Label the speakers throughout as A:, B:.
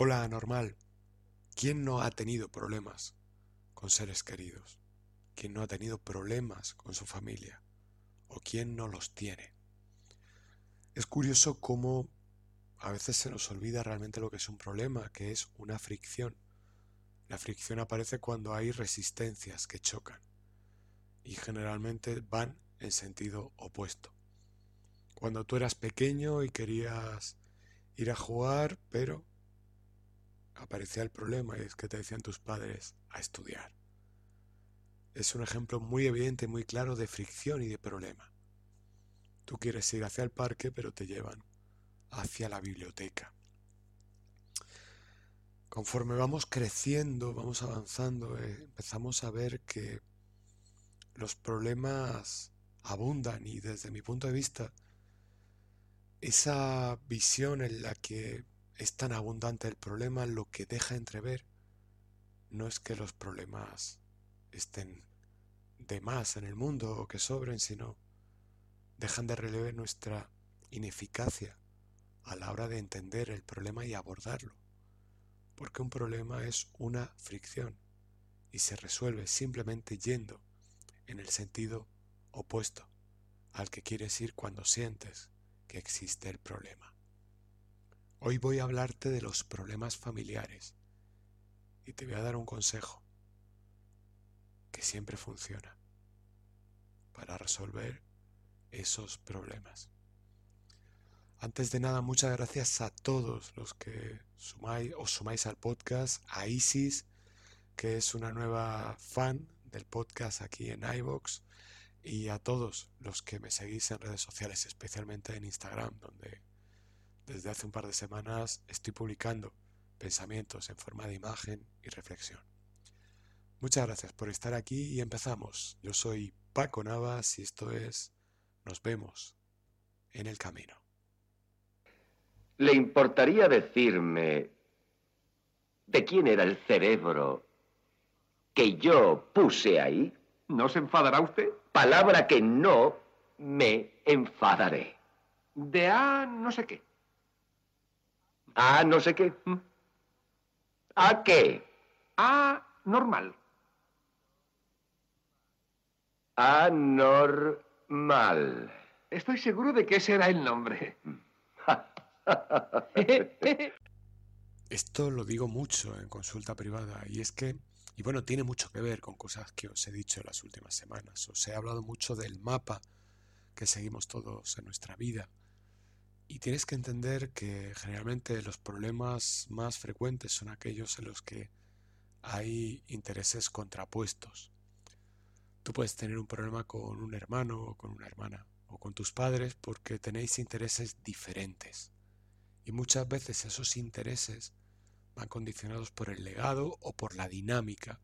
A: Hola, anormal. ¿Quién no ha tenido problemas con seres queridos? ¿Quién no ha tenido problemas con su familia? ¿O quién no los tiene? Es curioso cómo a veces se nos olvida realmente lo que es un problema, que es una fricción. La fricción aparece cuando hay resistencias que chocan y generalmente van en sentido opuesto. Cuando tú eras pequeño y querías ir a jugar, pero aparecía el problema y es que te decían tus padres a estudiar. Es un ejemplo muy evidente, muy claro de fricción y de problema. Tú quieres ir hacia el parque, pero te llevan hacia la biblioteca. Conforme vamos creciendo, vamos avanzando, eh, empezamos a ver que los problemas abundan y desde mi punto de vista, esa visión en la que es tan abundante el problema lo que deja entrever no es que los problemas estén de más en el mundo o que sobren, sino dejan de relevar nuestra ineficacia a la hora de entender el problema y abordarlo. Porque un problema es una fricción y se resuelve simplemente yendo en el sentido opuesto al que quieres ir cuando sientes que existe el problema. Hoy voy a hablarte de los problemas familiares y te voy a dar un consejo que siempre funciona para resolver esos problemas. Antes de nada, muchas gracias a todos los que sumáis, os sumáis al podcast, a Isis, que es una nueva fan del podcast aquí en iVox, y a todos los que me seguís en redes sociales, especialmente en Instagram, donde desde hace un par de semanas estoy publicando pensamientos en forma de imagen y reflexión. Muchas gracias por estar aquí y empezamos. Yo soy Paco Navas y esto es Nos vemos en el camino.
B: ¿Le importaría decirme de quién era el cerebro que yo puse ahí?
C: ¿No se enfadará usted?
B: Palabra que no me enfadaré.
C: De A no sé qué.
B: ¿A no sé qué? ¿Mm? ¿A qué?
C: A normal.
B: Anormal.
C: Estoy seguro de que ese era el nombre.
A: Esto lo digo mucho en consulta privada y es que, y bueno, tiene mucho que ver con cosas que os he dicho en las últimas semanas. Os he hablado mucho del mapa que seguimos todos en nuestra vida y tienes que entender que generalmente los problemas más frecuentes son aquellos en los que hay intereses contrapuestos. Tú puedes tener un problema con un hermano o con una hermana o con tus padres porque tenéis intereses diferentes. Y muchas veces esos intereses van condicionados por el legado o por la dinámica,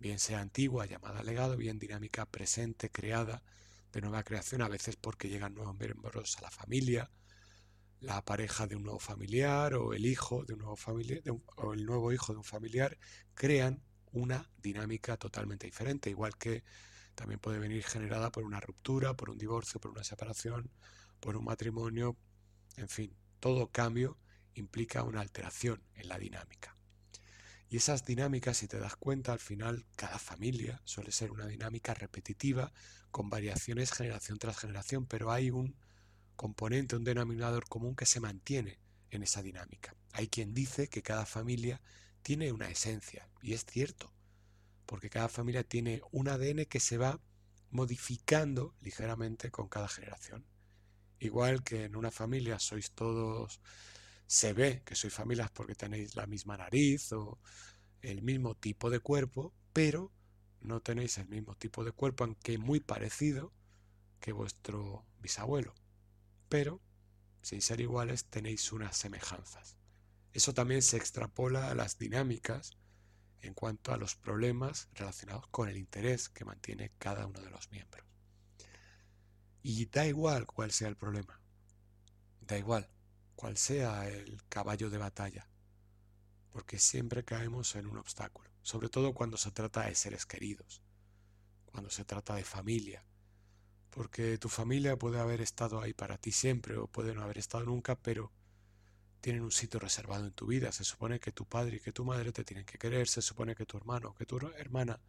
A: bien sea antigua llamada legado, bien dinámica presente, creada, de nueva creación, a veces porque llegan nuevos miembros a la familia, la pareja de un nuevo familiar o el hijo de un nuevo familiar o el nuevo hijo de un familiar crean una dinámica totalmente diferente, igual que también puede venir generada por una ruptura, por un divorcio, por una separación, por un matrimonio, en fin, todo cambio implica una alteración en la dinámica. Y esas dinámicas, si te das cuenta, al final cada familia suele ser una dinámica repetitiva con variaciones generación tras generación, pero hay un componente, un denominador común que se mantiene en esa dinámica. Hay quien dice que cada familia tiene una esencia, y es cierto, porque cada familia tiene un ADN que se va modificando ligeramente con cada generación. Igual que en una familia sois todos, se ve que sois familias porque tenéis la misma nariz o el mismo tipo de cuerpo, pero no tenéis el mismo tipo de cuerpo, aunque muy parecido que vuestro bisabuelo pero sin ser iguales tenéis unas semejanzas. Eso también se extrapola a las dinámicas en cuanto a los problemas relacionados con el interés que mantiene cada uno de los miembros. Y da igual cuál sea el problema, da igual cuál sea el caballo de batalla, porque siempre caemos en un obstáculo, sobre todo cuando se trata de seres queridos, cuando se trata de familia, porque tu familia puede haber estado ahí para ti siempre o puede no haber estado nunca, pero tienen un sitio reservado en tu vida. Se supone que tu padre y que tu madre te tienen que querer, se supone que tu hermano o que tu hermana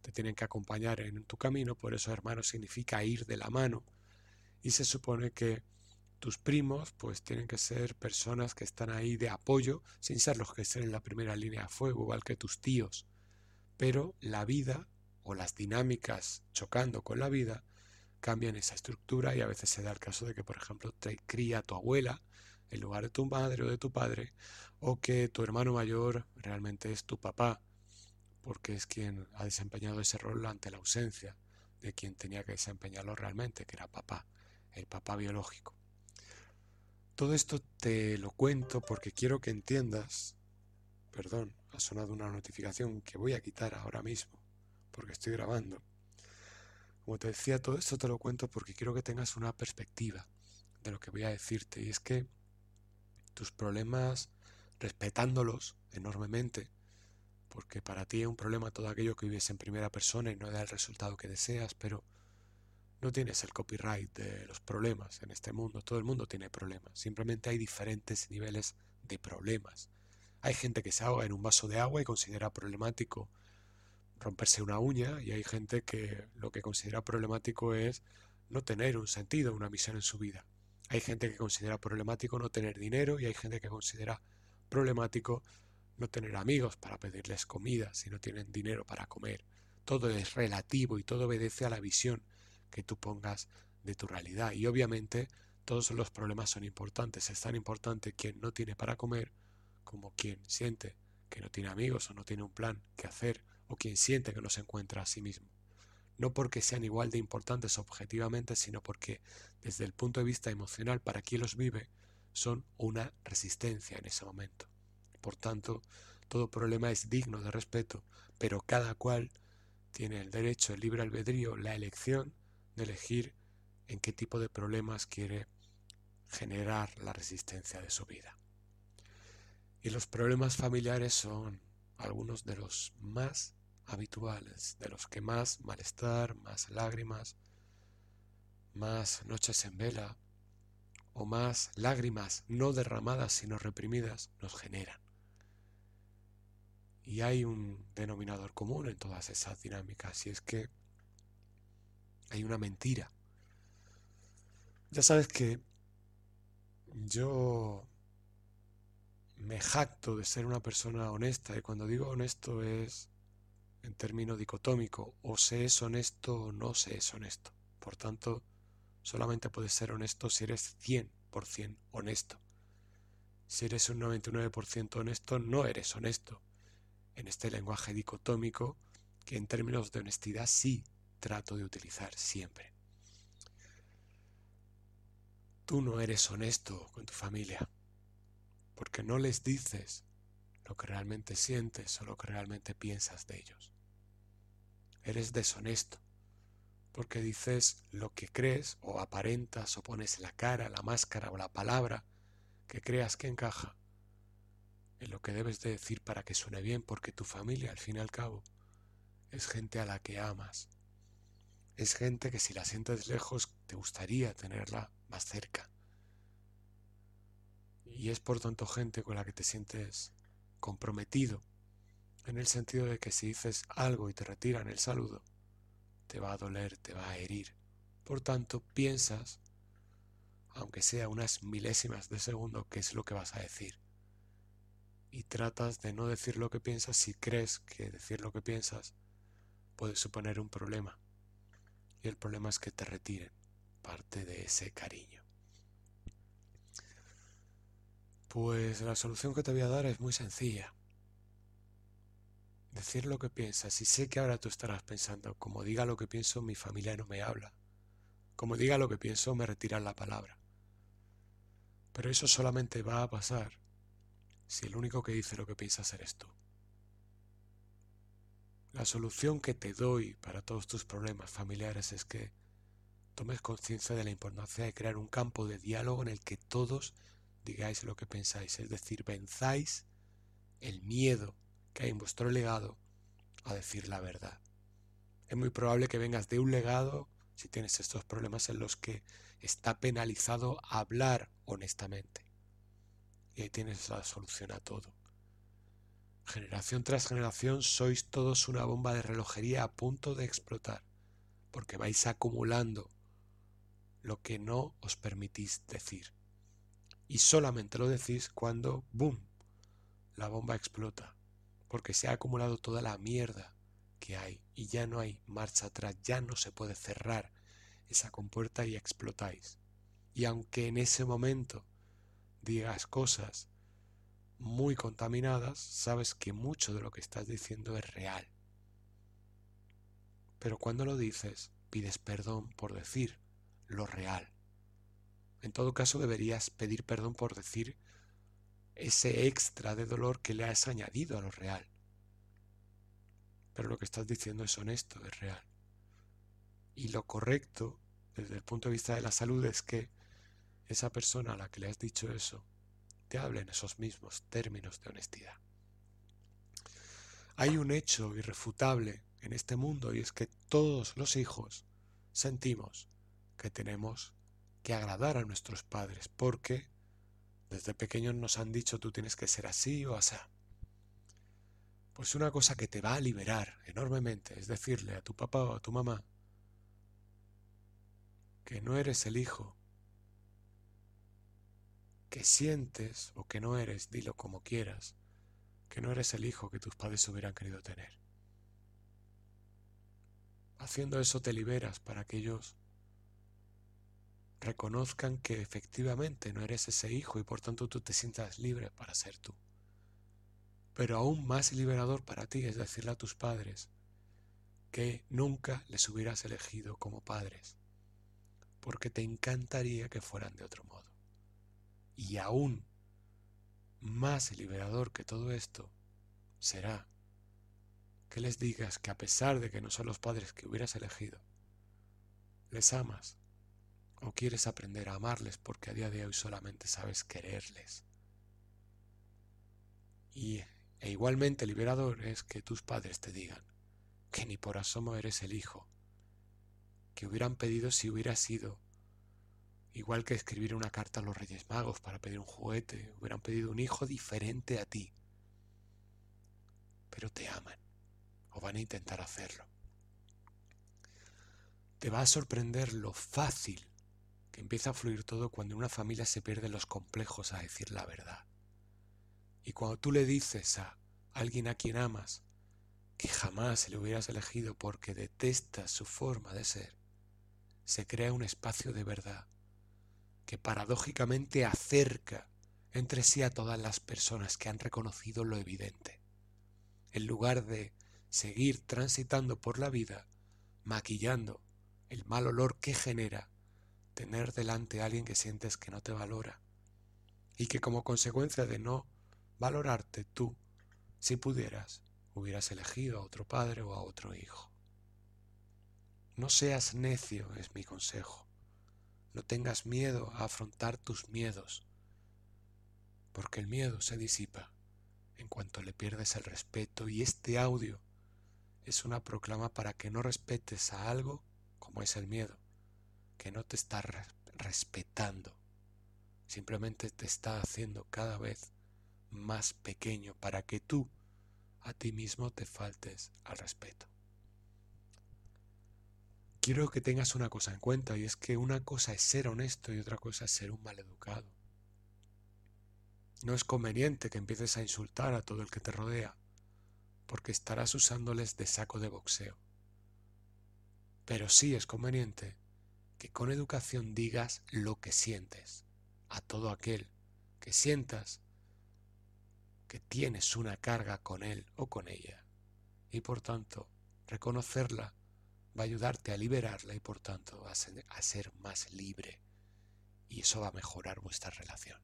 A: te tienen que acompañar en tu camino, por eso hermano significa ir de la mano. Y se supone que tus primos pues tienen que ser personas que están ahí de apoyo, sin ser los que estén en la primera línea de fuego, igual que tus tíos. Pero la vida o las dinámicas chocando con la vida cambian esa estructura y a veces se da el caso de que, por ejemplo, te cría tu abuela en lugar de tu madre o de tu padre, o que tu hermano mayor realmente es tu papá, porque es quien ha desempeñado ese rol ante la ausencia de quien tenía que desempeñarlo realmente, que era papá, el papá biológico. Todo esto te lo cuento porque quiero que entiendas, perdón, ha sonado una notificación que voy a quitar ahora mismo, porque estoy grabando. Como te decía, todo esto te lo cuento porque quiero que tengas una perspectiva de lo que voy a decirte, y es que tus problemas respetándolos enormemente, porque para ti es un problema todo aquello que vives en primera persona y no da el resultado que deseas, pero no tienes el copyright de los problemas en este mundo, todo el mundo tiene problemas, simplemente hay diferentes niveles de problemas. Hay gente que se ahoga en un vaso de agua y considera problemático romperse una uña y hay gente que lo que considera problemático es no tener un sentido, una misión en su vida. Hay gente que considera problemático no tener dinero y hay gente que considera problemático no tener amigos para pedirles comida si no tienen dinero para comer. Todo es relativo y todo obedece a la visión que tú pongas de tu realidad. Y obviamente todos los problemas son importantes. Es tan importante quien no tiene para comer como quien siente que no tiene amigos o no tiene un plan que hacer o quien siente que no se encuentra a sí mismo no porque sean igual de importantes objetivamente, sino porque desde el punto de vista emocional para quien los vive, son una resistencia en ese momento. Por tanto, todo problema es digno de respeto, pero cada cual tiene el derecho, el libre albedrío, la elección de elegir en qué tipo de problemas quiere generar la resistencia de su vida. Y los problemas familiares son algunos de los más habituales, de los que más malestar, más lágrimas, más noches en vela o más lágrimas no derramadas sino reprimidas nos generan. Y hay un denominador común en todas esas dinámicas y es que hay una mentira. Ya sabes que yo me jacto de ser una persona honesta y cuando digo honesto es en término dicotómico, o se es honesto o no se es honesto. Por tanto, solamente puedes ser honesto si eres 100% honesto. Si eres un 99% honesto, no eres honesto. En este lenguaje dicotómico que en términos de honestidad sí trato de utilizar siempre. Tú no eres honesto con tu familia, porque no les dices lo que realmente sientes o lo que realmente piensas de ellos. Eres deshonesto, porque dices lo que crees o aparentas o pones la cara, la máscara o la palabra que creas que encaja en lo que debes de decir para que suene bien, porque tu familia, al fin y al cabo, es gente a la que amas. Es gente que si la sientes lejos te gustaría tenerla más cerca. Y es por tanto gente con la que te sientes comprometido, en el sentido de que si dices algo y te retiran el saludo, te va a doler, te va a herir. Por tanto, piensas, aunque sea unas milésimas de segundo, qué es lo que vas a decir. Y tratas de no decir lo que piensas si crees que decir lo que piensas puede suponer un problema. Y el problema es que te retiren parte de ese cariño. Pues la solución que te voy a dar es muy sencilla. Decir lo que piensas. Y sé que ahora tú estarás pensando, como diga lo que pienso, mi familia no me habla. Como diga lo que pienso, me retiran la palabra. Pero eso solamente va a pasar si el único que dice lo que piensas eres tú. La solución que te doy para todos tus problemas familiares es que tomes conciencia de la importancia de crear un campo de diálogo en el que todos digáis lo que pensáis, es decir, venzáis el miedo que hay en vuestro legado a decir la verdad. Es muy probable que vengas de un legado, si tienes estos problemas en los que está penalizado hablar honestamente. Y ahí tienes la solución a todo. Generación tras generación sois todos una bomba de relojería a punto de explotar, porque vais acumulando lo que no os permitís decir. Y solamente lo decís cuando, ¡boom!, la bomba explota, porque se ha acumulado toda la mierda que hay y ya no hay marcha atrás, ya no se puede cerrar esa compuerta y explotáis. Y aunque en ese momento digas cosas muy contaminadas, sabes que mucho de lo que estás diciendo es real. Pero cuando lo dices, pides perdón por decir lo real. En todo caso, deberías pedir perdón por decir ese extra de dolor que le has añadido a lo real. Pero lo que estás diciendo es honesto, es real. Y lo correcto, desde el punto de vista de la salud, es que esa persona a la que le has dicho eso te hable en esos mismos términos de honestidad. Hay un hecho irrefutable en este mundo y es que todos los hijos sentimos que tenemos agradar a nuestros padres porque desde pequeños nos han dicho tú tienes que ser así o así. Pues una cosa que te va a liberar enormemente es decirle a tu papá o a tu mamá que no eres el hijo que sientes o que no eres, dilo como quieras, que no eres el hijo que tus padres hubieran querido tener. Haciendo eso te liberas para que ellos reconozcan que efectivamente no eres ese hijo y por tanto tú te sientas libre para ser tú. Pero aún más liberador para ti es decirle a tus padres que nunca les hubieras elegido como padres, porque te encantaría que fueran de otro modo. Y aún más liberador que todo esto será que les digas que a pesar de que no son los padres que hubieras elegido, les amas o quieres aprender a amarles porque a día de hoy solamente sabes quererles. Y e igualmente liberador es que tus padres te digan que ni por asomo eres el hijo que hubieran pedido si hubiera sido Igual que escribir una carta a los Reyes Magos para pedir un juguete, hubieran pedido un hijo diferente a ti. Pero te aman, o van a intentar hacerlo. Te va a sorprender lo fácil empieza a fluir todo cuando en una familia se pierden los complejos a decir la verdad. Y cuando tú le dices a alguien a quien amas que jamás se le hubieras elegido porque detestas su forma de ser, se crea un espacio de verdad que paradójicamente acerca entre sí a todas las personas que han reconocido lo evidente, en lugar de seguir transitando por la vida maquillando el mal olor que genera tener delante a alguien que sientes que no te valora y que como consecuencia de no valorarte tú, si pudieras, hubieras elegido a otro padre o a otro hijo. No seas necio, es mi consejo. No tengas miedo a afrontar tus miedos, porque el miedo se disipa en cuanto le pierdes el respeto y este audio es una proclama para que no respetes a algo como es el miedo, que no te está respetando, simplemente te está haciendo cada vez más pequeño para que tú a ti mismo te faltes al respeto quiero que tengas una cosa en cuenta y es que una cosa es ser honesto y otra cosa es ser un maleducado. No es conveniente que empieces a insultar a todo el que te rodea, porque estarás usándoles de saco de boxeo. Pero sí es conveniente que con educación digas lo que sientes a todo aquel que sientas que tienes una carga con él o con ella y por tanto reconocerla va a ayudarte a liberarla y por tanto a ser, a ser más libre. Y eso va a mejorar vuestra relación.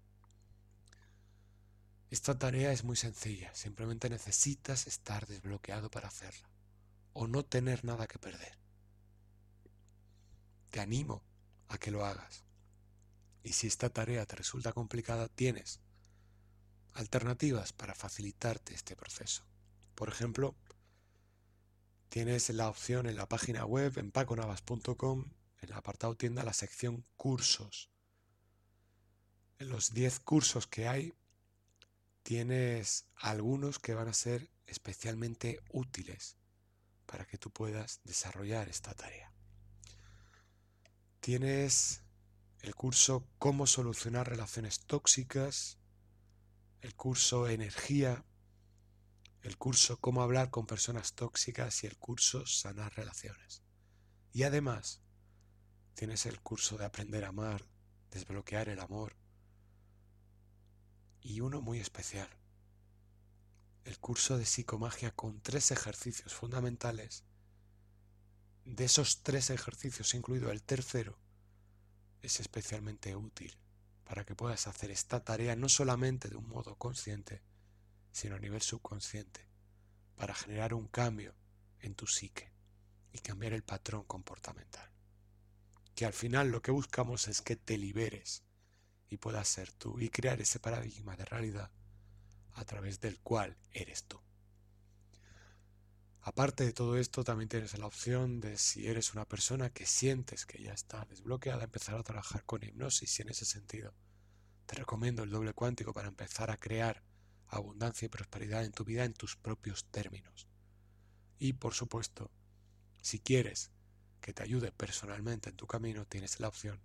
A: Esta tarea es muy sencilla, simplemente necesitas estar desbloqueado para hacerla o no tener nada que perder. Te animo a que lo hagas. Y si esta tarea te resulta complicada, tienes alternativas para facilitarte este proceso. Por ejemplo, Tienes la opción en la página web en paconavas.com, en el apartado tienda, la sección cursos. En los 10 cursos que hay, tienes algunos que van a ser especialmente útiles para que tú puedas desarrollar esta tarea. Tienes el curso Cómo solucionar relaciones tóxicas, el curso Energía, el curso Cómo hablar con personas tóxicas y el curso Sanar relaciones. Y además, tienes el curso de Aprender a amar, desbloquear el amor y uno muy especial, el curso de psicomagia con tres ejercicios fundamentales. De esos tres ejercicios, incluido el tercero, es especialmente útil para que puedas hacer esta tarea no solamente de un modo consciente, sino a nivel subconsciente, para generar un cambio en tu psique y cambiar el patrón comportamental. Que al final lo que buscamos es que te liberes y puedas ser tú y crear ese paradigma de realidad a través del cual eres tú. Aparte de todo esto, también tienes la opción de si eres una persona que sientes que ya está desbloqueada, empezar a trabajar con hipnosis y en ese sentido te recomiendo el doble cuántico para empezar a crear abundancia y prosperidad en tu vida en tus propios términos. Y por supuesto, si quieres que te ayude personalmente en tu camino, tienes la opción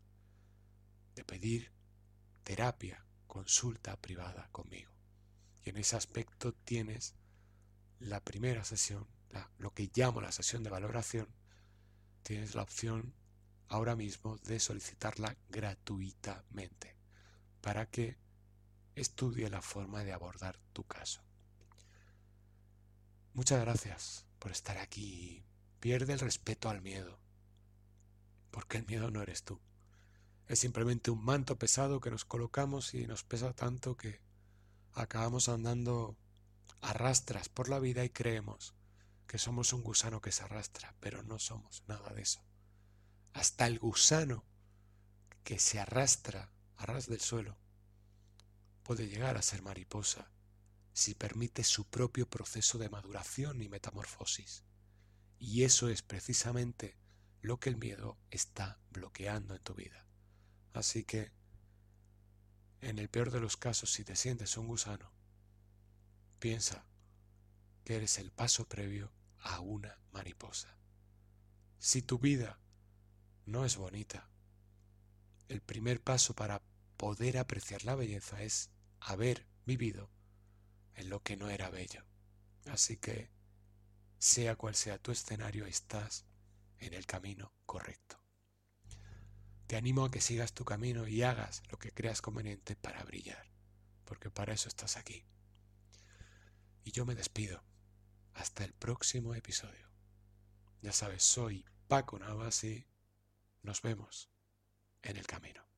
A: de pedir terapia, consulta privada conmigo. Y en ese aspecto tienes la primera sesión, lo que llamo la sesión de valoración, tienes la opción ahora mismo de solicitarla gratuitamente para que estudie la forma de abordar tu caso. Muchas gracias por estar aquí. Pierde el respeto al miedo, porque el miedo no eres tú. Es simplemente un manto pesado que nos colocamos y nos pesa tanto que acabamos andando arrastras por la vida y creemos que somos un gusano que se arrastra, pero no somos nada de eso. Hasta el gusano que se arrastra a ras del suelo puede llegar a ser mariposa si permite su propio proceso de maduración y metamorfosis. Y eso es precisamente lo que el miedo está bloqueando en tu vida. Así que en el peor de los casos, si te sientes un gusano, piensa que eres el paso previo a una mariposa. Si tu vida no es bonita, el primer paso para poder apreciar la belleza es haber vivido en lo que no era bello. Así que, sea cual sea tu escenario, estás en el camino correcto. Te animo a que sigas tu camino y hagas lo que creas conveniente para brillar, porque para eso estás aquí. Y yo me despido. Hasta el próximo episodio. Ya sabes, soy Paco Navas y nos vemos en el camino.